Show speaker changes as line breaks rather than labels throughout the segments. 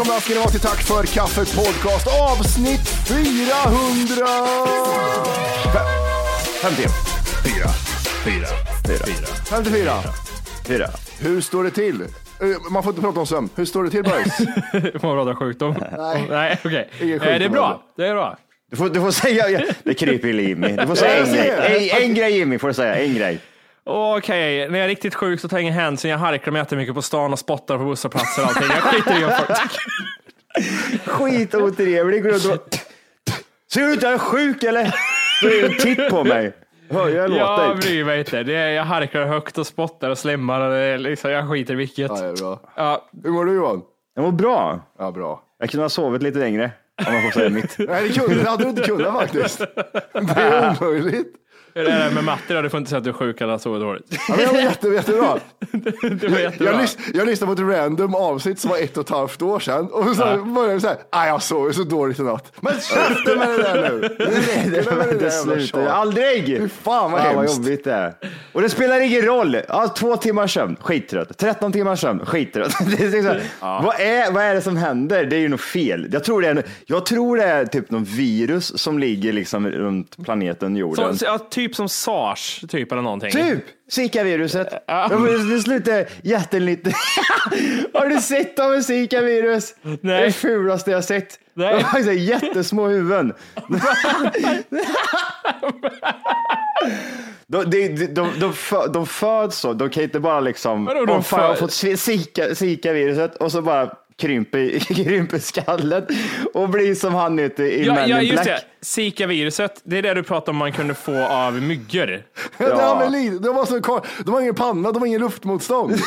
Välkomna ska ni vara till Tack för kaffet podcast avsnitt 400... Fem- 50. 4. 4. 4. 54.
4.
Hur står det till? Eh, Man får inte prata om sömn. Hur står det till boys?
Får man prata sjukdom?
Nej.
Nej, okej.
Ingen
Eh, Det är bra. Det är bra.
Du får, du får säga, det kryper i Jimmy. Du får säga en grej. En, en grej Jimmy får du säga, en grej.
Okej, när jag är riktigt sjuk så tar jag ingen hänsyn. Jag harklar mig jättemycket på stan och spottar på busshållplatser och allting. Jag skiter i folk.
Skitotrevlig. Går runt och... Ser du ut jag är sjuk eller? Titt på mig. Hör jag
Jag
låter?
bryr mig inte. Det är, jag harklar högt och spottar och slimmar. Och det är liksom, jag skiter i vilket.
Ja, det är bra.
Ja,
Hur mår du Johan?
Jag mår bra.
Ja, bra.
Jag kunde ha sovit lite längre. Om man får säga mitt.
Nej, det kunde, det hade du inte kunnat faktiskt. Det är omöjligt.
Hur är det med matte då? Du får inte säga att du är sjuk eller sovit dåligt.
Ja, men jag var jätte, jättebra.
Det var jättebra.
Jag, lys, jag lyssnade på ett random avsnitt som var ett och ett halvt år sedan och så började det så här, "Aj, jag sov så dåligt i natt. Men käften med det där nu! Det med det
Det
jävla
slutar aldrig.
Fy fan vad
Fan vad
hemskt.
jobbigt det är. Och det spelar ingen roll. Ja, två timmars sömn, skittrött. 13 timmars sömn, skittrött. Det är liksom, vad, är, vad är det som händer? Det är ju något fel. Jag tror det är, jag tror det är typ någon virus som ligger liksom runt planeten jorden.
Så, ja, typ som sars, typ eller någonting.
Typ Zika-viruset. Det slutar jättelite. Har du sett av en Zika-virus?
Nej.
Det är det fulaste jag sett.
Nej.
De har jättesmå huvuden. De, de, de, de, de, fö- de föds så, de kan inte bara liksom,
Vadå, de
"Åh, fan, jag har fått Zika- Zika-viruset och så bara krymper, krymper skallen och blir som han ute i
Ja,
Men
ja,
in
just
Black.
det. Zika-viruset, det är det du pratar om man kunde få av myggor.
Ja. Väl li- de, var så, de har ingen panna, de har ingen luftmotstånd.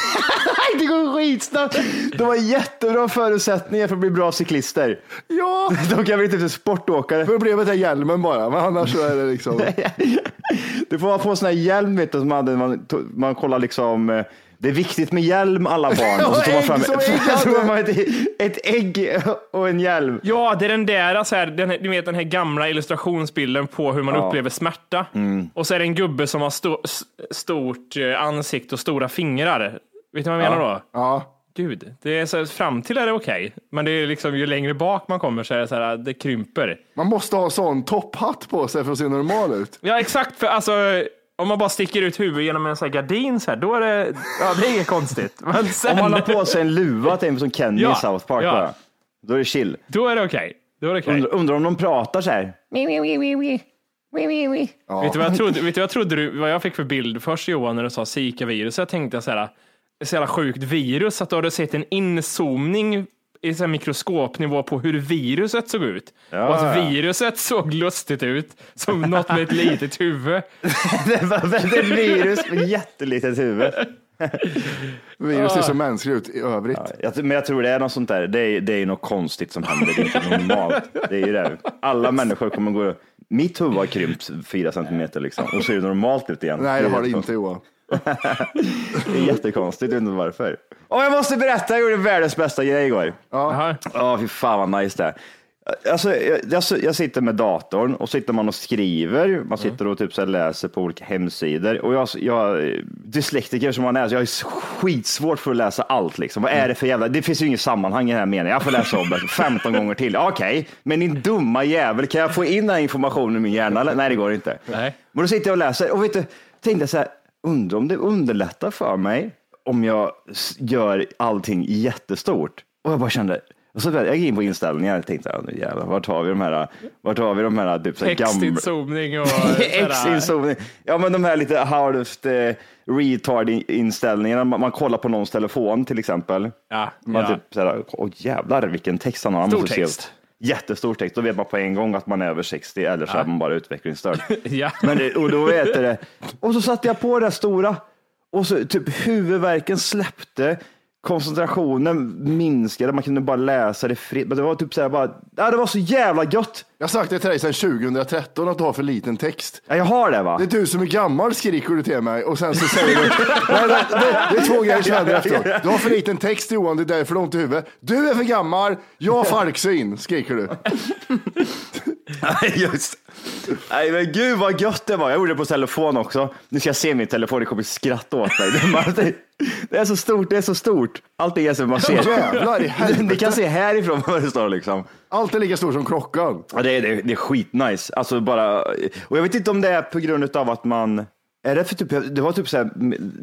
Det går skitsnabbt. De har jättebra förutsättningar för att bli bra cyklister.
Ja,
De kan bli typ sportåkare.
problemet är hjälmen bara, men annars så är det liksom.
Du får ha på sån här hjälm vet du, som man, man, man kollar liksom eh, det är viktigt med hjälm alla barn. Och så tog man fram,
ägg
man ett, ett ägg och en hjälm.
Ja, det är den där, så här, den, här- du vet den här gamla illustrationsbilden på hur man upplever smärta.
Mm.
Och så är det en gubbe som har sto, stort eh, ansikte och stora fingrar. Vet du vad jag menar då?
Ja.
Gud, det är så här, fram till är det okej, men det är liksom ju längre bak man kommer så är det så här, det krymper.
Man måste ha sån topphatt på sig för att se normal ut.
Ja, exakt, för alltså om man bara sticker ut huvudet genom en sån här gardin så här, då är det, ja, det är inget konstigt. Men
Om
sen,
man har på sig en luva, typ som Kenny
Ja,
i South Park
ja.
bara. Då är det chill.
då är det okej. Det okej.
Undrar, undrar om de pratar så här.
Vet du vad jag trodde, vet du vad jag, trodde du, vad jag fick för bild först Johan när du sa Zika-virus? Jag tänkte så här, så jävla sjukt virus att du hade sett en inzoomning i så här mikroskopnivå på hur viruset såg ut.
Ja,
och att
ja.
viruset såg lustigt ut, som något med ett litet huvud.
Det var ett virus med jättelitet huvud.
Virus ser så mänskligt ut i övrigt.
Jag, men jag tror det är något sånt där. Det är, det är något konstigt som händer. Det är inte normalt. Det är ju det. Alla människor kommer gå... Mitt huvud har krympt fyra centimeter liksom och ser normalt ut igen.
Nej, det har det inte Johan.
Det är jättekonstigt, jag vet inte varför. Och jag måste berätta, jag gjorde världens bästa grej igår. Ja, fy fan vad nice det är. Alltså, jag, jag, jag sitter med datorn och sitter man och skriver. Man sitter och typ så här läser på olika hemsidor. Och jag, jag dyslektiker som man är, så jag är skitsvårt för att läsa allt. Liksom. Vad är det för jävla... Det finns ju inget sammanhang i den här meningen. Jag får läsa om det 15 gånger till. Okej, men din dumma jävel, kan jag få in den här informationen i min hjärna? Nej, det går inte.
Nej.
Men då sitter jag och läser och vet du, tänkte så här, undrar om det underlättar för mig om jag gör allting jättestort. Och jag bara kände, och så jag gick in på inställningar och tänkte, nu jävlar, vart har vi de här, vart har vi de här typ så gamla...
Textinzoomning och.
X-inzoomning. Ja, men de här lite halvt eh, retard-inställningarna. Man, man kollar på någons telefon till exempel.
Ja,
Man
ja.
typ såhär, åh jävlar vilken text han har.
Stor text.
Jättestor text. Då vet man på en gång att man är över 60 eller så är man bara utvecklingsstörd.
Ja.
Men det, och då vet jag det. Och så satte jag på det stora och så typ huvudvärken släppte. Koncentrationen minskade, man kunde bara läsa det fritt. Men det var typ så här bara, ja, det var så jävla gött.
Jag har sagt det till dig sedan 2013 att du har för liten text.
Ja, jag har det va?
Det är du som är gammal skriker du till mig och sen så säger du, nej, nej, det, det är två grejer som händer efteråt. Du har för liten text Johan, det är därför du har ont i huvudet. Du är för gammal, jag har falksyn, skriker du.
Nej, Just. Nej men gud vad gött det var. Jag gjorde det på telefon också. Nu ska jag se min telefon, det kommer skratta åt mig. Det är så stort, det är så stort. Allting är så man ser.
Jävlar i
Ni
helvete.
kan se härifrån vad det står liksom.
Allt är lika stort som klockan.
Ja, det, är, det, är, det är skitnice. Alltså bara, och jag vet inte om det är på grund av att man är det, för typ, det var typ så här,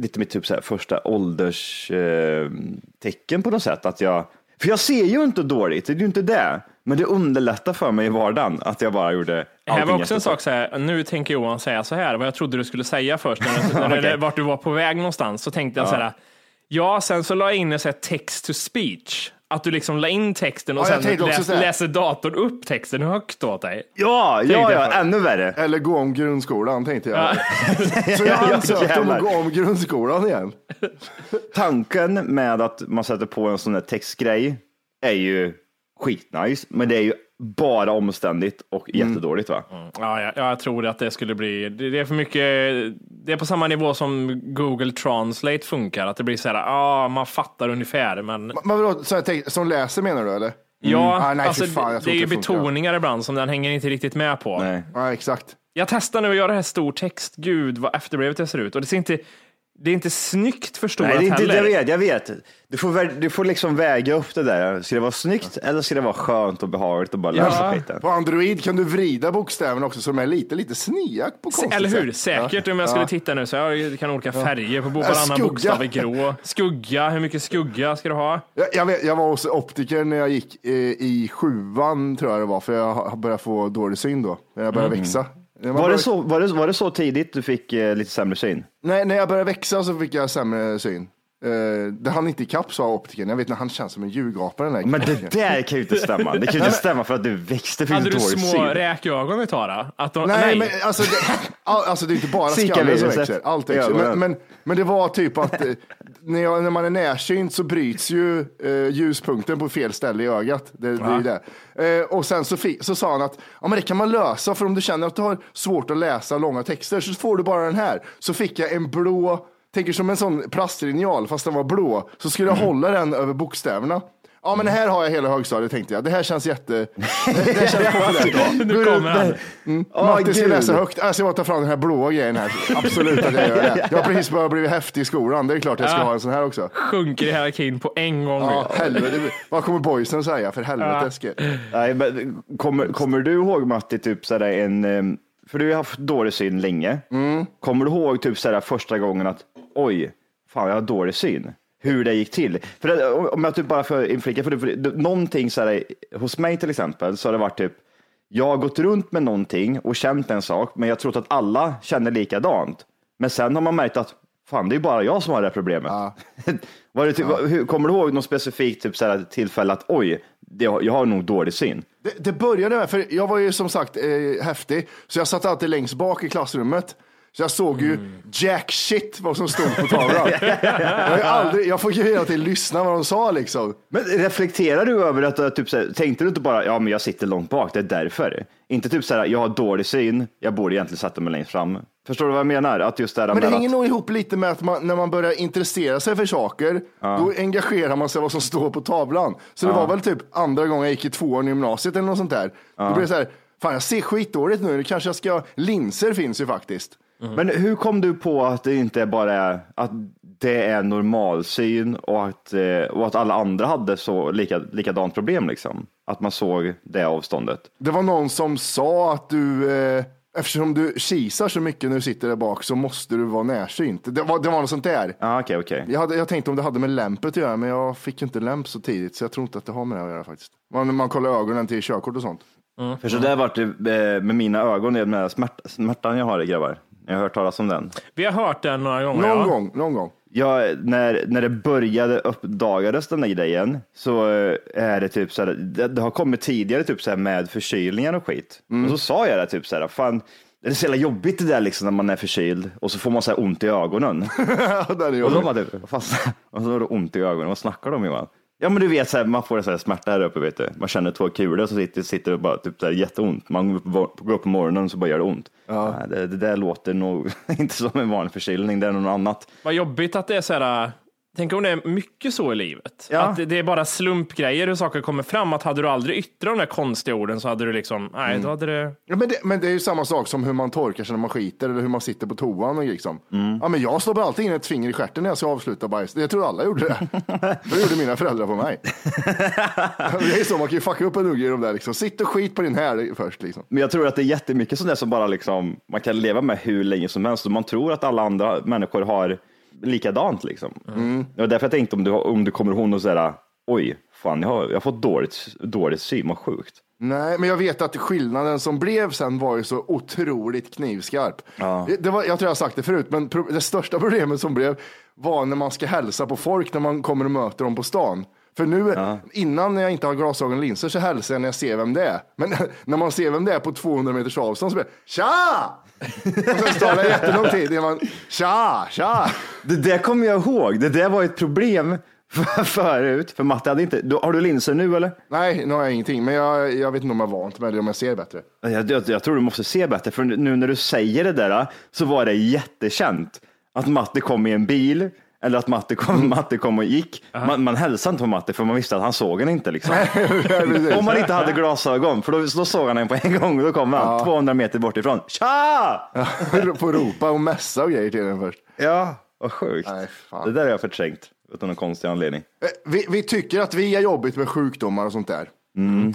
lite mitt typ så här första ålderstecken eh, på något sätt. Att jag, för jag ser ju inte dåligt, det är ju inte det. Men det underlättar för mig i vardagen att jag bara gjorde
här var också en sak, så här, nu tänker Johan säga så här, vad jag trodde du skulle säga först, när, när,
Okej.
vart du var på väg någonstans, så tänkte jag så här, ja, sen så la jag in en så här text to speech, att du liksom la in texten och
Ja,
sen läs, läser datorn upp texten högt åt dig.
Ja, ja,
jag
ja, ännu värre.
Eller gå om grundskolan tänkte jag. Så
Ja,
jag ansökte om att gå om grundskolan igen.
Tanken med att man sätter på en sån här textgrej är ju skitnice, men det är ju bara omständigt och jättedåligt va?
Ja, jag, jag tror att det skulle bli, det, det är för mycket, det är på samma nivå som Google Translate funkar, att det blir så här, ja, man fattar ungefär, men
Men vadå, så här, som läser menar du eller?
ja,
Ah, nej,
alltså,
fan,
det är ju betoningar ibland som den hänger inte riktigt med på.
Nej.
Ja, exakt.
Jag testar nu att göra det här stor text. Gud vad efterbrevet det ser ut. Och det ser inte, det är inte snyggt förstorat
Nej, det är inte,
heller.
jag vet, jag vet. Du får, du får liksom väga upp det där. Ska det vara snyggt eller ska det vara skönt och behagligt att bara läsa skiten?
På Android kan du vrida bokstäverna också så de är lite, lite snea på konstigt
Eller hur? Säkert. Om jag skulle titta nu så jag kan olika färger på
Äh,
varannan
skugga.
bokstav är grå. Skugga, hur mycket skugga ska du ha?
Jag, jag, vet, jag var hos optiker när jag gick eh, i sjuan tror jag det var, för jag har börjat få dålig syn då. När jag började växa.
Var det,
började-
så, var, det, var det så tidigt du fick eh, lite sämre syn?
Nej, när jag började växa så fick jag sämre syn. Eh, det hann inte ikapp sa optikern. Jag vet när han känns som en ljugapare den där
Men det där kan ju inte stämma. Det kan ju inte stämma för att du växte för
Hade du små
syn.
räkögon i Tara? Att de,
Nej, men alltså det, all, alltså det är inte bara skallen som växer. Allt växer. Men, men, men det var typ att eh, när, jag, när man är närsynt så bryts ju eh, ljuspunkten på fel ställe i ögat. Det, det är det. Eh, och sen så, fi, så sa han att ja, men det kan man lösa för om du känner att du har svårt att läsa långa texter så får du bara den här. Så fick jag en blå, tänker som en sån plastlinjal fast den var blå. Så skulle jag hålla den över bokstäverna. Ja men här har jag hela högstadiet tänkte jag. Det här känns jätte... Det, det här känns populärt.
nu kommer han.
Åh,
Matte ska läsa högt. Jag ska bara ta fram den här blåa grejen här. Absolut att jag gör det. Jag har precis börjat bli häftig i skolan. Det är klart jag ska
Ja.
ha en sån här också.
Sjunker i hierarkin på en gång.
Ja, helvete. Vad kommer boysen säga? För helvete Eskil.
Nej, men kommer, kommer du ihåg Matti, typ sådär en, för du har haft dålig syn länge.
Mm.
Kommer du ihåg typ sådär första gången att oj, fan jag har dålig syn? hur det gick till. För det, om jag typ bara får inflika, för det, för det, någonting så här, hos mig till exempel så har det varit typ, jag har gått runt med någonting och känt en sak, men jag trott att alla känner likadant. Men sen har man märkt att fan, det är bara jag som har det här problemet. Var det typ, hur, kommer du ihåg något specifikt typ, så här, tillfälle att oj, det, jag har nog dålig syn?
Det, det började med, för jag var ju som sagt eh, häftig, så jag satt alltid längst bak i klassrummet. Så jag såg ju jack shit vad som stod på tavlan. jag, aldrig, jag får ju hela tiden lyssna vad de sa liksom.
Men reflekterar du över att du typ, så här, tänkte du inte bara, ja men jag sitter långt bak, det är därför. Inte typ så här, jag har dålig syn, jag borde egentligen sätta mig längst fram. Förstår du vad jag menar? Att just det
Men det hänger
att,
nog ihop lite med att man, när man börjar intressera sig för saker, då engagerar man sig vad som står på tavlan. Så det var väl typ andra gången jag gick i tvåan i gymnasiet eller något sånt där. Då blev det så här, fan jag ser skitdåligt nu, kanske jag ska, linser finns ju faktiskt.
Men hur kom du på att det inte bara är att det är normalsyn och att, eh, och att alla andra hade så lika, likadant problem liksom? Att man såg det avståndet.
Det var någon som sa att du, eh, eftersom du kisar så mycket när du sitter där bak så måste du vara närsynt. Det var, det var något sånt där.
Ja, okej, okej.
Jag, hade, jag tänkte om det hade med lämpet att göra, men jag fick inte lämp så tidigt, så jag tror inte att det har med det att göra faktiskt. Man, man kollar ögonen till körkort och sånt.
För så där vart det eh, med mina ögon, med smärt, smärtan jag har grabbar. Jag har hört talas om den.
Vi har hört den några gånger.
Någon
ja.
gång, någon gång.
Ja, när, när det började uppdagades den där grejen så eh, är det typ så här, det, det har kommit tidigare typ så här med förkylningar och skit. Och så sa jag det typ så här, fan, det är så jävla jobbigt det där liksom när man är förkyld och så får man så här ont i ögonen. Och var det, vad fan, och så var det ont i ögonen, vad snackar de om Johan? Ja men du vet, så här, man får en så här smärta här uppe, vet du. Man känner två kulor och så sitter, sitter det bara typ så här, jätteont. Man går upp på morgonen och så bara gör det ont. Nej, det, det där låter nog inte som en vanlig förkylning, det är något annat.
Vad jobbigt att det är så här. Tänk om det är mycket så i livet.
Ja.
Att det- är bara slumpgrejer hur saker kommer fram. Att hade du aldrig yttrat de där konstiga orden så hade du liksom, nej,
Mm.
då hade det...
Ja, men, det, men det är ju samma sak som hur man torkar sig när man skiter eller hur man sitter på toan och liksom. Ja, men jag stoppar alltid in ett finger i stjärten när jag ska avsluta bajs. Jag tror alla gjorde det. det gjorde mina föräldrar på mig. det är så, man kan ju fucka upp en unge i de där liksom. Sitt och skit på din här först liksom.
Men jag tror att det är jättemycket sånt där som bara liksom, man kan leva med hur länge som helst man tror att alla andra människor har likadant liksom. Det var därför jag tänkte om du, om du kommer ihåg och säga, oj, fan jag har, jag har fått dåligt, dåligt syn, vad sjukt.
Nej, men jag vet att skillnaden som blev sen var ju så otroligt knivskarp. Det, det var, jag tror jag har sagt det förut, men det största problemet som blev var när man ska hälsa på folk när man kommer och möter dem på stan. För nu, innan när jag inte har glasögon och linser så hälsar jag när jag ser vem det är. Men när man ser vem det är på 200 meters avstånd så blir det tja! och sen tar det jättelång tid innan man tja, tja.
Det där kommer jag ihåg, det där var ett problem för, förut, för Matte hade inte, har du linser nu eller?
Nej, nu har jag ingenting, men jag, jag vet inte om jag är vant med det, om jag ser bättre.
Jag, jag, jag tror du måste se bättre, för nu när du säger det där så var det jättekänt att Matte kom i en bil eller att Matte kom, Matte kom och gick. Man, man hälsade inte på Matte för man visste att han såg en inte. Liksom. Om man inte hade glasögon, för då, då såg han en på en gång och då kom han 200 meter bort ifrån. Tja!
Få ropa och mässa och grejer till den först.
Ja, vad sjukt.
Nej,
det där har jag förträngt utan någon konstig anledning.
Eh, Vi, vi tycker att vi är jobbigt med sjukdomar och sånt där.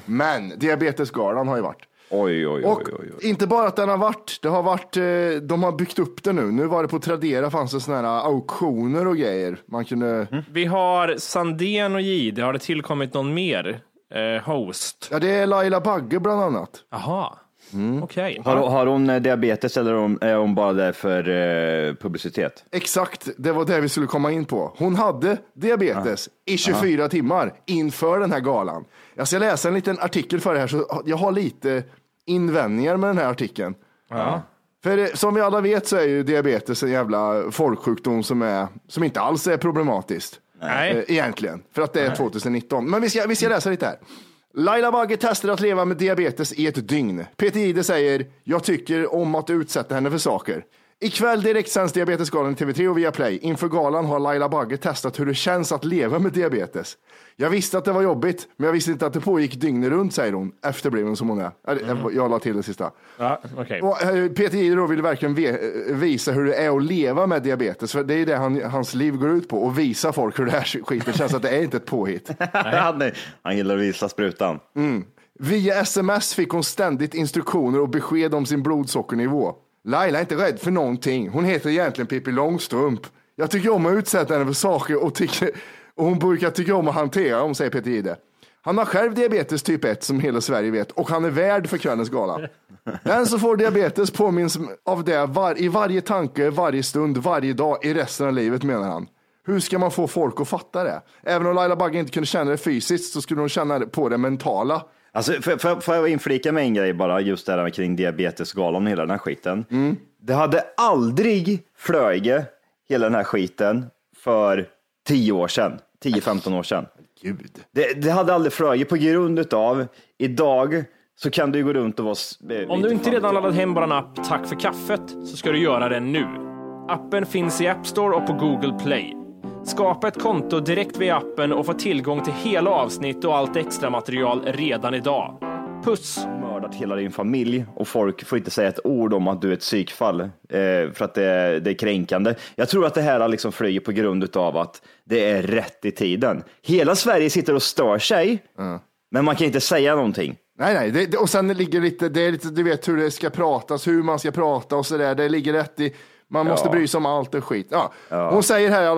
Men diabetesgalan har ju varit.
Oj, oj,
Och
oj, oj, oj.
inte bara att den har varit, det har varit, eh, de har byggt upp det nu. Nu var det på Tradera fanns det såna här auktioner och grejer. Man kunde,
Vi har Sandén och Jihde, har det tillkommit någon mer eh, host?
ja det är Laila Bagge bland annat.
Jaha,
Mm.
okej.
Har, har hon eh, diabetes eller är hon- är hon bara där för eh, publicitet?
Exakt, det var det vi skulle komma in på. Hon hade diabetes i 24 timmar inför den här galan. Jag ska läsa en liten artikel för det här, så jag har lite invändningar med den här artikeln. För eh, som vi alla vet så är ju diabetes en jävla folksjukdom som, är, som inte alls är problematiskt.
Nej.
Eh, Egentligen, för att det är 2019. Men vi ska, vi ska läsa lite här. Laila Bagge testar att leva med diabetes i ett dygn. Peter Jihde säger, jag tycker om att utsätta henne för saker. Ikväll direktsänds Diabetesgalan i TV3 och Viaplay. Inför galan har Laila Bagge testat hur det känns att leva med diabetes. Jag visste att det var jobbigt, men jag visste inte att det pågick dygnet runt, säger hon. Efterbliven som hon är. Eller, Jag la till det sista.
Ja, okej.
Och eh, Peter Jihde vill verkligen ve- eh, visa hur det är att leva med diabetes. För det är det han, hans liv går ut på. Och visa folk hur det här skiten känns. Att det är inte ett påhitt.
han, han gillar att visa sprutan.
Via sms fick hon ständigt instruktioner och besked om sin blodsockernivå. Laila är inte rädd för någonting. Hon heter egentligen Pippi Långstrump. Jag tycker om att utsätta henne för saker och, tycker, och hon brukar tycka om att hantera dem, säger Peter Jihde. Han har själv diabetes typ 1 som hela Sverige vet och han är värd för kvällens gala. Den som får diabetes påminns av det var, i varje tanke, varje stund, varje dag i resten av livet menar han. Hur ska man få folk att fatta det? Även om Laila Bagge inte kunde känna det fysiskt så skulle hon känna det på det mentala.
Alltså, får, får, får jag inflika med en grej bara, just det här kring diabetesgalan och hela den här skiten. Det hade aldrig flöjt hela den här skiten för 10 år sedan, 10-15 år sedan.
Gud.
Det, det hade aldrig flöjt på grund av idag så kan du ju gå runt och vara...
Om du inte redan laddat hem bara app Tack för kaffet så ska du göra det nu. Appen finns i App Store och på Google Play. Skapa ett konto direkt via appen och få tillgång till hela avsnitt och allt extra material redan idag. Puss!
mördat hela din familj och folk får inte säga ett ord om att du är ett psykfall eh, för att det är, det är kränkande. Jag tror att det här liksom flugit på grund av att det är rätt i tiden. Hela Sverige sitter och stör sig, men man kan inte säga någonting.
Nej, nej, det, det, och sen ligger lite, det är lite, du vet hur det ska pratas, hur man ska prata och så där. Det ligger rätt i, man måste bry sig om allt och skit. Ja. Hon säger här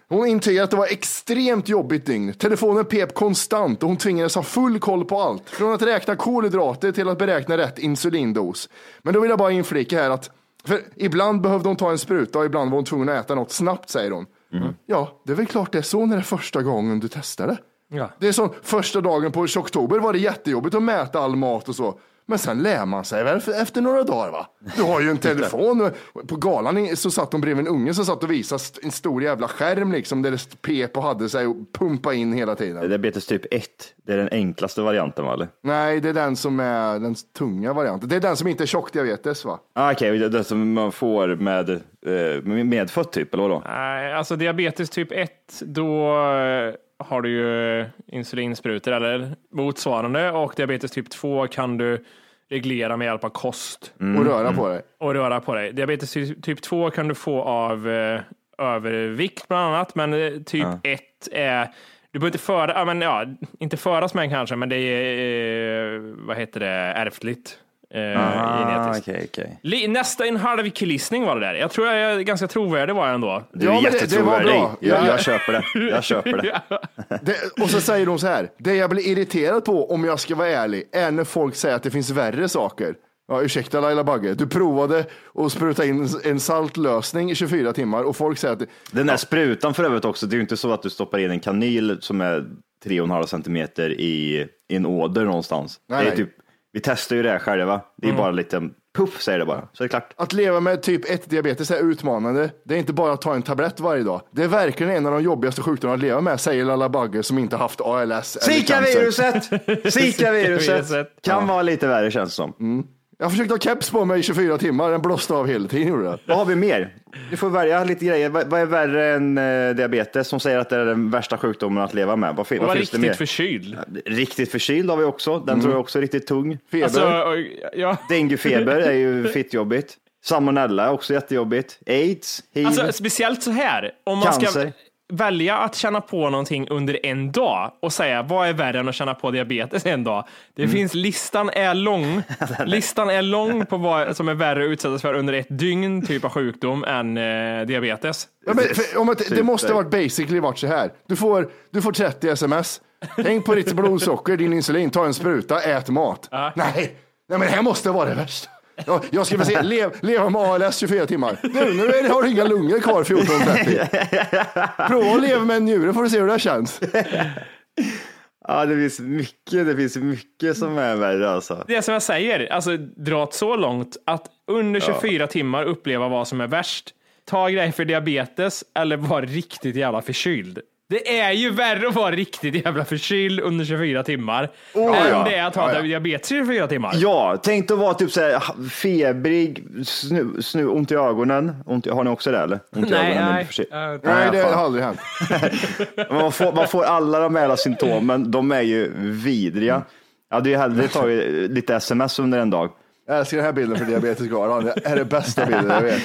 hon intygar att det var extremt jobbigt dygn. Telefonen pep konstant och hon tvingades ha full koll på allt. Från att räkna kolhydrater till att beräkna rätt insulindos. Men då vill jag bara inflika här att för ibland behövde hon ta en spruta och ibland var hon tvungen att äta något snabbt, säger hon. Ja, det är väl klart det är så när det är första gången du testar det.
Ja.
Det är så, första dagen på oktober var det jättejobbigt att mäta all mat och så. Men sen lär man sig väl efter några dagar va? Du har ju en telefon. På galan så satt de bredvid en unge som satt och visade en stor jävla skärm liksom där det pep och hade sig och pumpa in hela tiden.
Diabetes typ 1, det är den enklaste varianten va? eller?
Nej, det är den som är den tunga varianten. Det är den som inte är tjockdiabetes va?
Ah, Okej, det är det som man får med, eh, med medfött typ, eller vadå?
Nej, alltså diabetes typ 1, då eh, har du ju insulinsprutor eller motsvarande och diabetes typ 2 kan du reglera med hjälp av kost
Och röra på dig.
och röra på dig. Diabetes ty- typ 2 kan du få av eh, övervikt bland annat, men eh, typ 1 är du behöver inte föra, ja, men, ja, inte föras med kanske, men det är, eh, vad heter det, ärftligt. Eh,
Ah, okej, okej.
Li- Nästa en halv killissning var det där. Jag tror jag är ganska trovärdig var jag ändå.
Du
Ja,
är
men det- det var
jättetrovärdig.
bra.
Jag,
Ja.
jag köper det. Jag köper det.
Det, och så säger hon så här, det jag blir irriterad på om jag ska vara ärlig är när folk säger att det finns värre saker. Ja, ursäkta Laila Bagge, du provade att spruta in en saltlösning i 24 timmar och folk säger att det,
Den där sprutan för övrigt också, det är ju inte så att du stoppar in en kanyl som är 3,5 centimeter i, i en åder någonstans.
Nej,
det är
nej.
typ, vi testar ju det här själva. Det är bara lite puff säger det bara, så är det klart.
Att leva med typ 1 diabetes är utmanande. Det är inte bara att ta en tablett varje dag. Det är verkligen en av de jobbigaste sjukdomarna att leva med, säger Laila Bagge som inte haft ALS.
Zika-viruset! Zika-viruset kan vara lite värre känns det som.
Jag försökte ha keps på mig i 24 timmar, den blåste av hela tiden. Gjorde det.
Vad har vi mer? Du får välja lite grejer. Vad, vad är värre än eh, diabetes som säger att det är den värsta sjukdomen att leva med? Vad, fin-
Och var
finns det
riktigt
mer?
förkyld.
Riktigt förkyld har vi också. Den tror jag också är riktigt tung.
Feber.
Alltså, ja.
Denguefeber är ju fittjobbigt. Salmonella är också jättejobbigt. Aids, hiv.
Alltså, speciellt så här, om man ska
Cancer.
Välja att känna på någonting under en dag och säga vad är värre än att känna på diabetes en dag? Det
Mm.
finns, listan är lång. listan är lång på vad som är värre att utsättas för under ett dygn typ av sjukdom än eh, diabetes.
Ja, men, för, om att, det måste ha varit basically varit så här. Du får, du får 30 sms. Tänk på ditt blodsocker, din insulin, ta en spruta, ät mat. Nej, nej men det här måste vara det värsta. Ja, jag skulle vilja se lev, leva med ALS 24 timmar. Nu, nu är det- har du inga lungor kvar 14.30. Prova att leva med en njure får du se hur det känns.
Ja, det finns mycket, det finns mycket som är värre alltså.
Det är som jag säger, alltså dra det så långt att under 24 timmar uppleva vad som är värst. Ta grejer för diabetes eller vara riktigt jävla förkyld. Det är ju värre att vara riktigt jävla förkyld under 24 timmar
Oh,
än
ja.
det är att ha
Ja, ja.
diabetes i 24 timmar.
Ja, tänk att vara typ så här febrig, snu, snu, ont i ögonen. Ont, har ni också det eller? Ont i
Nej,
ögonen,
nej. Ja,
Nej, det har aldrig hänt.
Man får, man får alla de här symptomen, de är ju vidriga. Jag hade ju hellre tagit lite sms under en dag.
Jag älskar den här bilden för diabetesgalan. Det är det bästa bilden jag vet.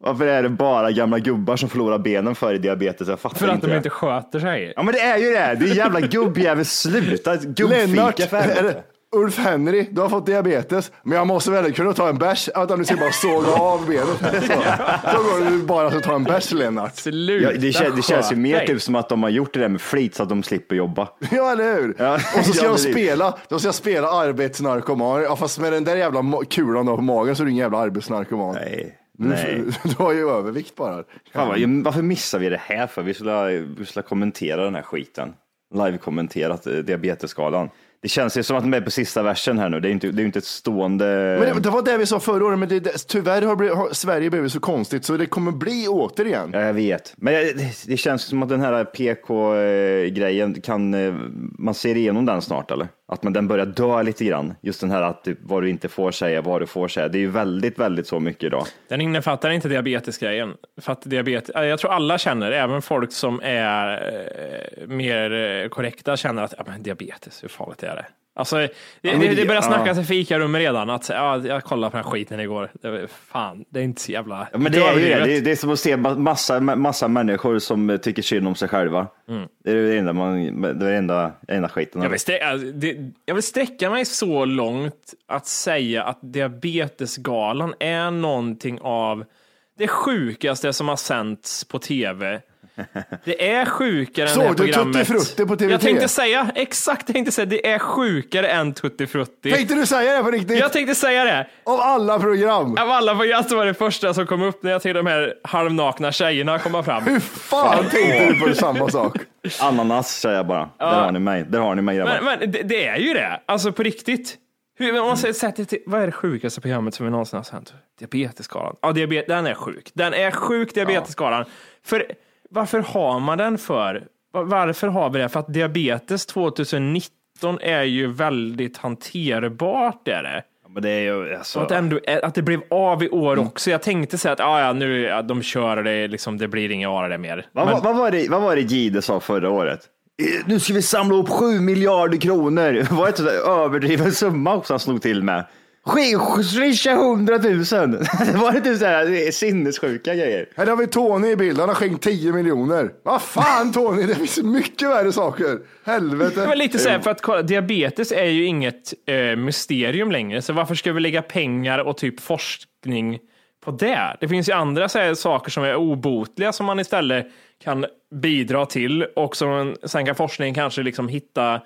Varför är det bara gamla gubbar som förlorar benen för i diabetes? Jag fattar
För att
inte
de
det.
inte sköter sig.
Ja men det är ju det, det är jävla gubbjävel, sluta
Lennart,
gubbfika för
är
helvete.
det, Ulf Henry, du har fått diabetes, men jag måste väl kunna ta en bärs. Vänta, nu ska jag bara såga av benet. Så, så går det bara att ta en bärs, Lennart.
Sluta
Ja, det, kän, det känns ju
sköt
mer
dig.
typ som att de har gjort det där med flit så att de slipper jobba.
Ja, eller hur?
Ja.
Och så ska
Ja,
de
precis.
spela, de ska spela arbetsnarkoman. Ja, fast med den där jävla ma- kulan då på magen så är du ingen jävla arbetsnarkoman.
Nej. Nej.
Du har ju övervikt bara.
Fan, varför missar vi det här för? Vi skulle, vi skulle kommentera den här skiten. Live-kommenterat eh, diabetesskalan. Det känns ju som att de är på sista versen här nu. Det är ju inte, det är ju inte ett stående...
Men det, det var det vi sa förra året, men det, tyvärr har, blivit- har Sverige blivit så konstigt så det kommer bli återigen.
Ja, jag vet. Men det, det känns som att den här PK-grejen kan, eh, man ser igenom den snart eller? Att man, den börjar dö lite grann. Just den här att typ, vad du inte får säga, vad du får säga. Det är ju väldigt, väldigt så mycket idag.
Den innefattar inte diabetesgrejen. För att diabetes, jag tror alla känner, även folk som är eh, mer eh, korrekta, känner att ja, men diabetes, hur farligt är det? Alltså, det,
men
det,
det-
börjar
ja.
snackas i fikarummet redan. Att, ja, jag kollade på den här skiten igår. Det, fan, det är inte så jävla...
Ja, men det är ju det. är, det är som att se ma- massa, massa människor som eh, tycker synd om sig själva. Det är det enda, man, det är enda, enda skiten.
Jag vill, strä, alltså, det, jag vill sträcka mig så långt att säga att Diabetesgalan är någonting av det sjukaste som har sänts på tv. Det är sjukare än
Såg
det här
du
programmet.
Tutti Frutti på TV3?
Jag tänkte säga, exakt jag tänkte säga, det är sjukare än Tutti Frutti.
Tänkte du säga det på riktigt?
Jag tänkte säga det.
Av alla program.
Av alla program så var det första som kom upp när jag till de här halvnakna tjejerna komma fram.
Hur fan tänkte du på samma sak?
Ananas säger jag bara. Där har ni mig. Där har ni mig grabbar.
Men, men det, det är ju det, alltså på riktigt. Hur, men om man säger, sätter till, vad är det sjukaste programmet som vi någonsin har sänt? Diabetesskalan. Ja, diabet, den är sjuk. Den är sjuk, diabetesskalan. För varför har man den för? Va- Varför har vi det? För att diabetes 2019 är ju väldigt hanterbart. Är det.
Men det är ju, alltså,
att, ändå, att det blev av i år också. Jag tänkte säga att ah, ja, nu, ja, de kör det, liksom, det blir inga det mer.
vad,
Men-
vad, var det, vad var det Gide sa förra året? Eh, Nu ska vi samla upp sju miljarder kronor. Var det där överdriven summa också han slog till med? Swisha hundratusen. Det var det typ så här sinnessjuka grejer.
Här har vi Tony i bilden, han har skänkt 10 miljoner. Vad fan Tony, det finns mycket värre saker. Helvete.
Men lite så här, för att kolla, diabetes är ju inget eh, mysterium längre, så varför ska vi lägga pengar och typ forskning på det? Det finns ju andra så här, saker som är obotliga som man istället kan bidra till och som sen kan forskningen kanske liksom hitta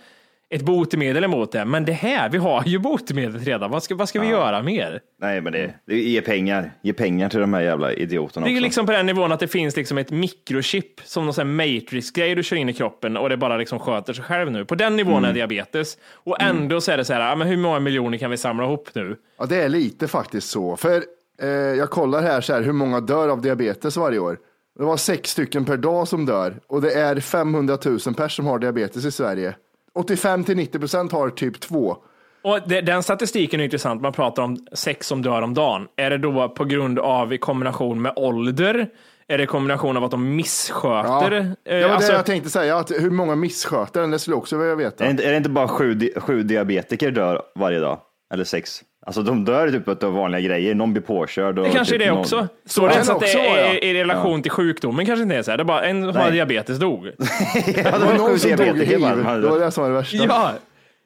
ett botemedel emot det. Men det här, vi har ju botemedlet redan. Vad ska, vad ska vi göra mer?
Nej, men det, det ge pengar. Ge pengar till de här jävla idioterna
Det är
också.
liksom på den nivån att det finns liksom ett mikrochip som någon sån matrix-grej du kör in i kroppen och det bara liksom sköter sig själv nu. På den nivån
Mm.
är diabetes. Och ändå så är det så här, ja, men hur många miljoner kan vi samla ihop nu?
Ja, det är lite faktiskt så. För eh, jag kollar här, så här hur många dör av diabetes varje år. Det var sex stycken per dag som dör och det är 500 000 personer som har diabetes i Sverige. 85 till 90 procent har typ 2.
Och det, den statistiken är intressant. Man pratar om sex som dör om dagen. Är det då på grund av i kombination med ålder? Är det kombination av att de missköter?
Ja.
Eh,
det var
alltså-
det jag tänkte säga, att hur många missköter den, det skulle jag också vilja veta.
Är det, inte, är det inte bara sju, sju diabetiker dör varje dag? Eller sex? Alltså de dör typ av vanliga grejer. Någon blir påkörd. Och
Det kanske är
typ
det
någon...
också. Står det ens att det är i relation till sjukdomen kanske inte är så här. Det är bara en som har diabetes dog.
Ja,
Det var någon som dog i hiv, det var det som var det värsta.
ja,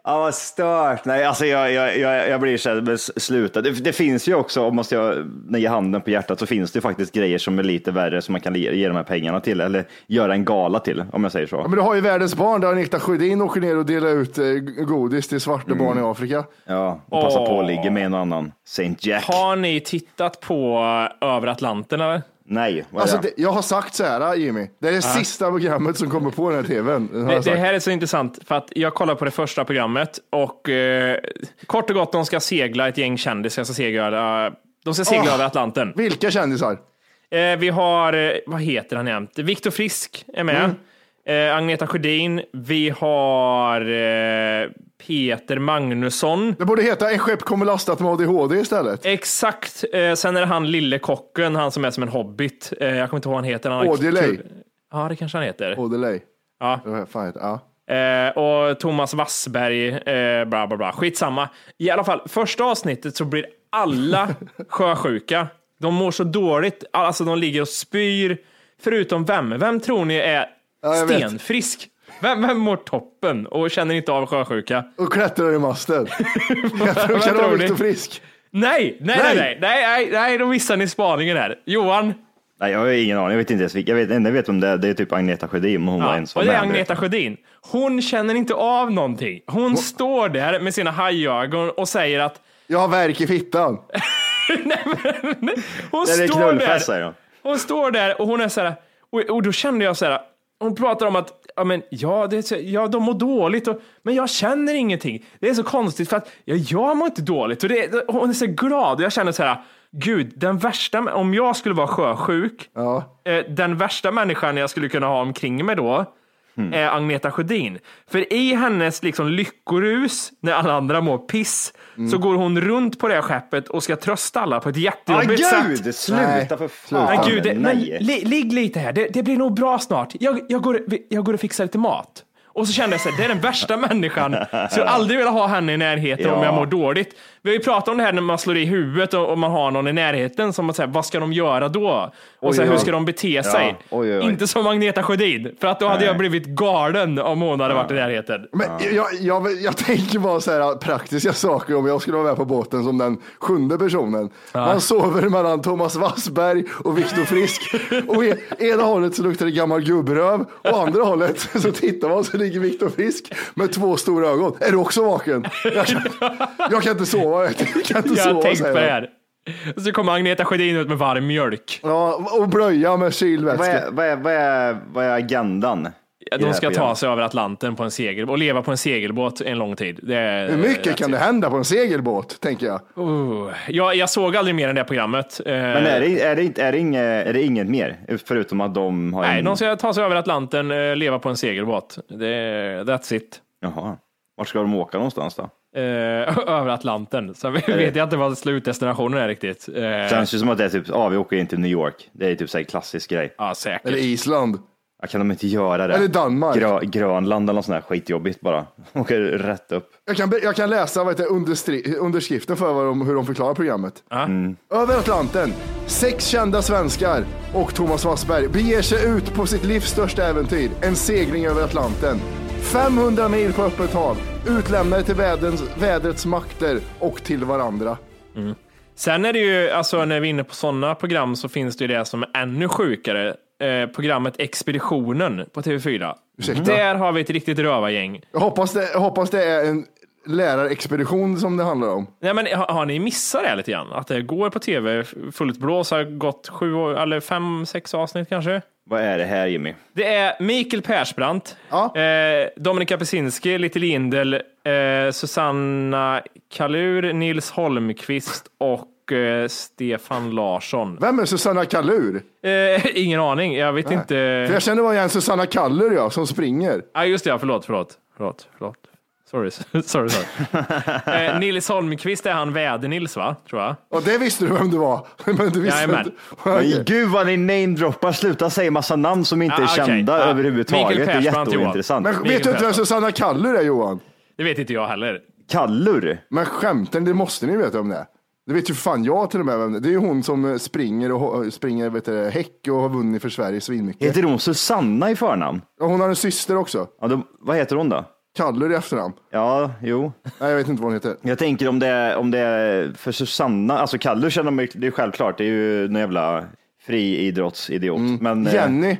Ja, vad stört. Nej, alltså jag, jag, jag, jag blir så här, sluta. Det, det finns ju också, om man ska lägga handen på hjärtat, så finns det ju faktiskt grejer som är lite värre som man kan ge, ge de här pengarna till, eller göra en gala till, om jag säger så.
Ja, men du har ju världens barn där Anita Sjödin åker ner och delar ut eh, godis till svarta barn i Afrika.
Ja, och passa på
Åh.
att ligga med en och annan. Saint Jack.
Har ni tittat på eh, Över Atlanten eller?
Nej, vad är
Alltså,
det?
jag har sagt så här Jimmy, det är det sista programmet som kommer på den här tvn.
Det, det här är så intressant för att jag kollar på det första programmet och eh, kort och gott de ska segla, ett gäng kändisar ska segla, eh, de ska segla
Åh.
över Atlanten.
Vilka kändisar?
Eh, vi har, eh, vad heter han jämt? Viktor Frisk är med. Eh, Agneta Sjödin. Vi har eh, Peter Magnusson.
Det borde heta En skepp kommer lastat med ADHD istället.
Exakt. Eh, sen är det han lille kocken, han som är som en hobbit. Eh, jag kommer inte ihåg vad han heter. Han Ja, det kanske han heter.
Audeley.
Ja.
Fan ja.
Eh, och Thomas Wassberg, eh, bla bla bla. Skitsamma. I alla fall, första avsnittet så blir alla sjösjuka. De mår så dåligt, alltså de ligger och spyr. Förutom vem? Vem tror ni är
Ja,
stenfrisk? Vem, vem mår toppen och känner inte av sjösjuka?
Och klättrar i masten. tror
ni?
Viktor Frisk.
Nej, nej, nej, nej, nej, nej, nej, då missar ni spaningen här. Johan,
Nej, jag har ingen aning. Jag vet inte ens vilka. Jag vet, enda jag vet om det är, det är typ Agneta Sjödin, men hon var
ja,
en som
och det är. Agneta Sjödin. Hon känner inte av någonting. Hon står där med sina hajögon och säger att
Jag har värk i fittan.
hon
Det är
står
knullfest
där. Hon står där och hon är så här, och, och då kände jag så här, hon pratar om att ja, men, ja, det ja, de mår dåligt, och, men jag känner ingenting. Det är så konstigt för att ja, jag mår inte dåligt. Och det, hon är så glad och jag känner så här, gud, den värsta, om jag skulle vara sjösjuk,
Ja.
eh, den värsta människan jag skulle kunna ha omkring mig då, Är Agneta Sjödin. För i hennes liksom lyckorus, när alla andra mår piss,
Mm.
så går hon runt på det här skeppet och ska trösta alla på ett
Ah,
jättejobbigt sätt.
gud! Sluta
Nej,
för fan.
Men gud, det, men
nej.
li, ligg lite här. Det, det blir nog bra snart. Jag, jag, går, jag går och fixar lite mat. Och så kände jag så här, det är den värsta människan. Så jag aldrig vill ha henne i närheten om
Ja.
jag mår dåligt. Vi har ju pratat om det här när man slår i huvudet och, och man har någon i närheten som man säger, vad ska de göra då? Och så här,
Oj,
hur
oj.
ska de bete sig?
Oj, oj, oj.
Inte som Agneta Sjödin, för att då hade jag blivit galen om hon hade varit i närheten.
Men jag, jag, jag tänker bara så här praktiska saker om jag skulle vara med på båten som den sjunde personen. Man sover mellan Thomas Wassberg och Viktor Frisk. Och i ena hållet så luktar det gammal gubbröv och andra hållet så tittar man så ligger Viktor Frisk med två stora ögon. Är du också vaken? Jag kan, jag kan inte sova. Jag kan inte
Jag
sova
har tänkt på det här. Och så kommer Agneta Sjödin ut med varm mjölk.
Ja, och blöja med
Vad
kylvätska.
är, vad, är, vad, är, vad är agendan?
De ska ta sig över Atlanten på en segel och leva på en segelbåt en lång tid. Det är,
Hur mycket kan det hända på en segelbåt, tänker jag.
Uh, jag, jag såg aldrig mer än det programmet. Eh,
Men är det, är, det, inte- är, det inget, är det inget mer? Förutom att de har
Nej,
en...
de ska ta sig över Atlanten, eh, leva på en segelbåt. Det, that's it.
Jaha. Vart ska de åka någonstans då?
Eh, över Atlanten. Så vi vet jag inte vad slutdestinationen är riktigt. Eh,
Känns ju som att det är typ, ja vi åker in till New York. Det är typ så här klassisk grej.
ja, säkert.
Eller Island.
Ja, Kan de inte göra det?
Eller Danmark.
Grö, Grönland eller något sånt där skitjobbigt bara. Åker rätt upp.
Jag kan, jag kan läsa vad heter, underskriften för vad de, hur de förklarar programmet. Över Atlanten, sex kända svenskar och Thomas Wassberg beger sig ut på sitt livs största äventyr, en segling över Atlanten. 500 mil på öppet hav, utlämnade till vädrens, vädrets makter och till varandra.
Sen är det ju, alltså när vi är inne på sådana program så finns det ju det som är ännu sjukare. Eh, programmet Expeditionen på TV4.
Ursäkta?
Där har vi ett riktigt rövargäng.
Jag hoppas det, jag hoppas det är en lärarexpedition som det handlar om.
Nej, men har, har ni missat det lite grann? Att det går på tv fullt blås, har gått sju, eller fem, sex avsnitt kanske?
Vad är det här Jimmy?
Det är Mikael Persbrandt,
Ja.
eh, Dominika Pesinski, Little Lindel, eh, Susanna Kalur, Nils Holmqvist och eh, Stefan Larsson.
Vem är Susanna Kallur?
Eh, ingen aning, jag vet
För
inte.
jag känner bara igen Susanna Kallur ja, som springer.
Ja, just det, ja, förlåt, förlåt, förlåt, förlåt. Sorry, sorry, sorry. eh, Nils Holmqvist är han Väder-Nils, va? Tror jag.
Och det visste du vem det var. Men du visste
Jajamän.
inte.
Men gud vad ni namedroppar. Sluta säga massa namn som inte är
okej.
kända
Ja.
överhuvudtaget.
Mikael
Det är
Persbrandt, Johan.
jätteointressant.
Men
Mikael
vet du inte vem. Susanna Kallur är Johan?
Det vet inte jag heller.
Kallur?
Men skämten, det måste ni veta om det. Det vet ju fan jag till och med vem det är. Det är ju hon som springer och springer vet du, häck och har vunnit för Sverige svinmycket.
Heter hon Susanna i förnamn?
Och hon har en syster också.
Ja, då, vad heter hon då?
Kallur i efternamn.
Ja, jo.
Nej, jag vet inte vad hon heter.
Jag tänker om det, är- om det är för Susanna, alltså Kalle känner man det är självklart, det är ju en jävla friidrottsidiot. Men, eh,
Jenny.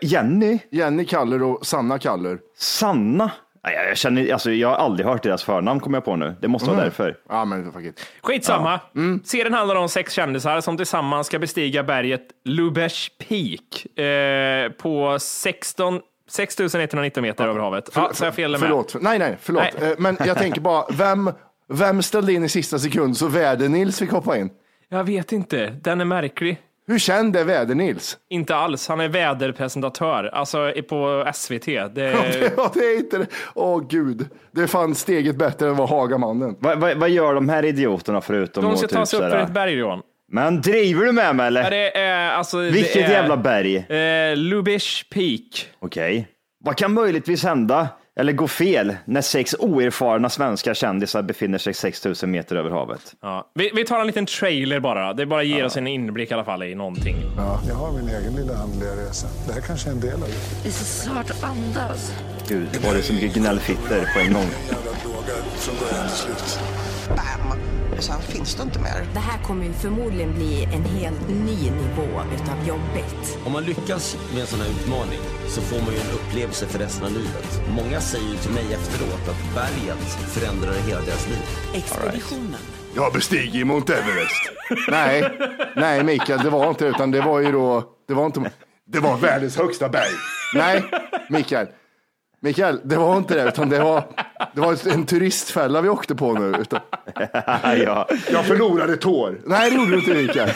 Jenny?
Jenny Kallur och Sanna Kallur.
Sanna? Nej, Jag, känner, alltså, jag har aldrig hört deras förnamn kommer jag på nu. Det måste vara
Mm.
därför.
Ja, men fuck it.
Skitsamma.
Mm.
Serien handlar om sex kändisar som tillsammans ska bestiga berget Lubesh Peak eh, på 16 6119 meter över havet. Ja, så jag fel med.
Förlåt. Nej, nej, förlåt.
Nej.
Eh, Men jag tänker bara, vem, vem ställde in i sista sekund så Väder-Nils fick hoppa in?
Jag vet inte. Den är märklig.
Hur känd är Väder-Nils?
Inte alls. Han är väderpresentatör, alltså på SVT. Det,
Ja, det är inte det. Åh gud, det är fan steget bättre än vad Hagamannen.
Vad vad- vad gör de här idioterna förutom
de
att
ska
typ
ta sig upp för ett berg, Johan.
Men driver du med mig eller?
Ja, det är, alltså,
Vilket
det är,
jävla berg?
Eh, Lubish Peak.
Okej. Vad kan möjligtvis hända eller gå fel när sex oerfarna svenska kändisar befinner sig 6000 meter över havet?
Ja. Vi, vi tar en liten trailer bara. Det bara ger oss en inblick i alla fall i någonting.
Ja, jag har min egen lilla andliga resa. Det här kanske är en del av det.
Det är så svårt att andas.
Gud, var det så mycket gnällfitter på en gång?
Jävla droger från början till slut.
Bam! Sen finns det inte mer.
Det här kommer ju förmodligen bli en helt ny nivå utav jobbigt.
Om man lyckas med en sån här utmaning så får man ju en upplevelse för resten av livet. Många säger ju till mig efteråt att berget förändrade hela deras liv.
Expeditionen.
Jag bestiger Mount Everest. nej, nej Mikael, det var inte utan det var ju då, det var inte, det var världens högsta berg. Nej, Mikael. Mikael, det var inte det, utan det var, det var en turistfälla vi åkte på nu. Utan,
ja.
jag förlorade tår. Nej, det gjorde du inte Mikael.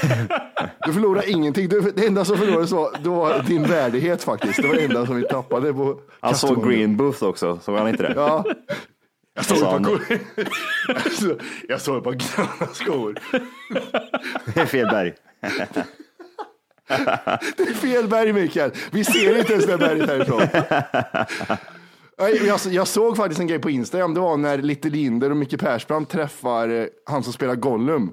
Du förlorade ingenting. Du, det enda som förlorades var, det var din värdighet faktiskt. Det var det enda som vi tappade på
Han såg. Green Booth också, såg han inte det?
Ja. Jag såg ett par, Alltså, jag såg ett par gröna skor.
Det är fel berg.
Det är fel berg Mikael. Vi ser inte ens det berget härifrån. Jag, jag såg faktiskt en grej på Instagram. Det var när Little Linder och Micke Persbrandt träffar eh, han som spelar Gollum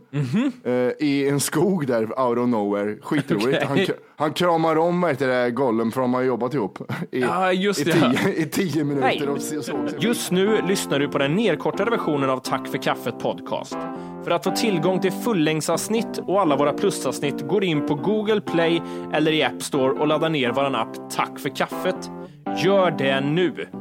eh, i en skog där out of nowhere. Skitroligt.
Okej.
Han, han kramar om vad heter det, Gollum för de har jobbat ihop i,
just
i, tio, i tio minuter. Och sig.
Just nu lyssnar du på den nedkortade versionen av Tack för kaffet podcast. För att få tillgång till fullängdsavsnitt och alla våra plusavsnitt går in på Google Play eller i App Store och laddar ner vår app Tack för kaffet. Gör det nu!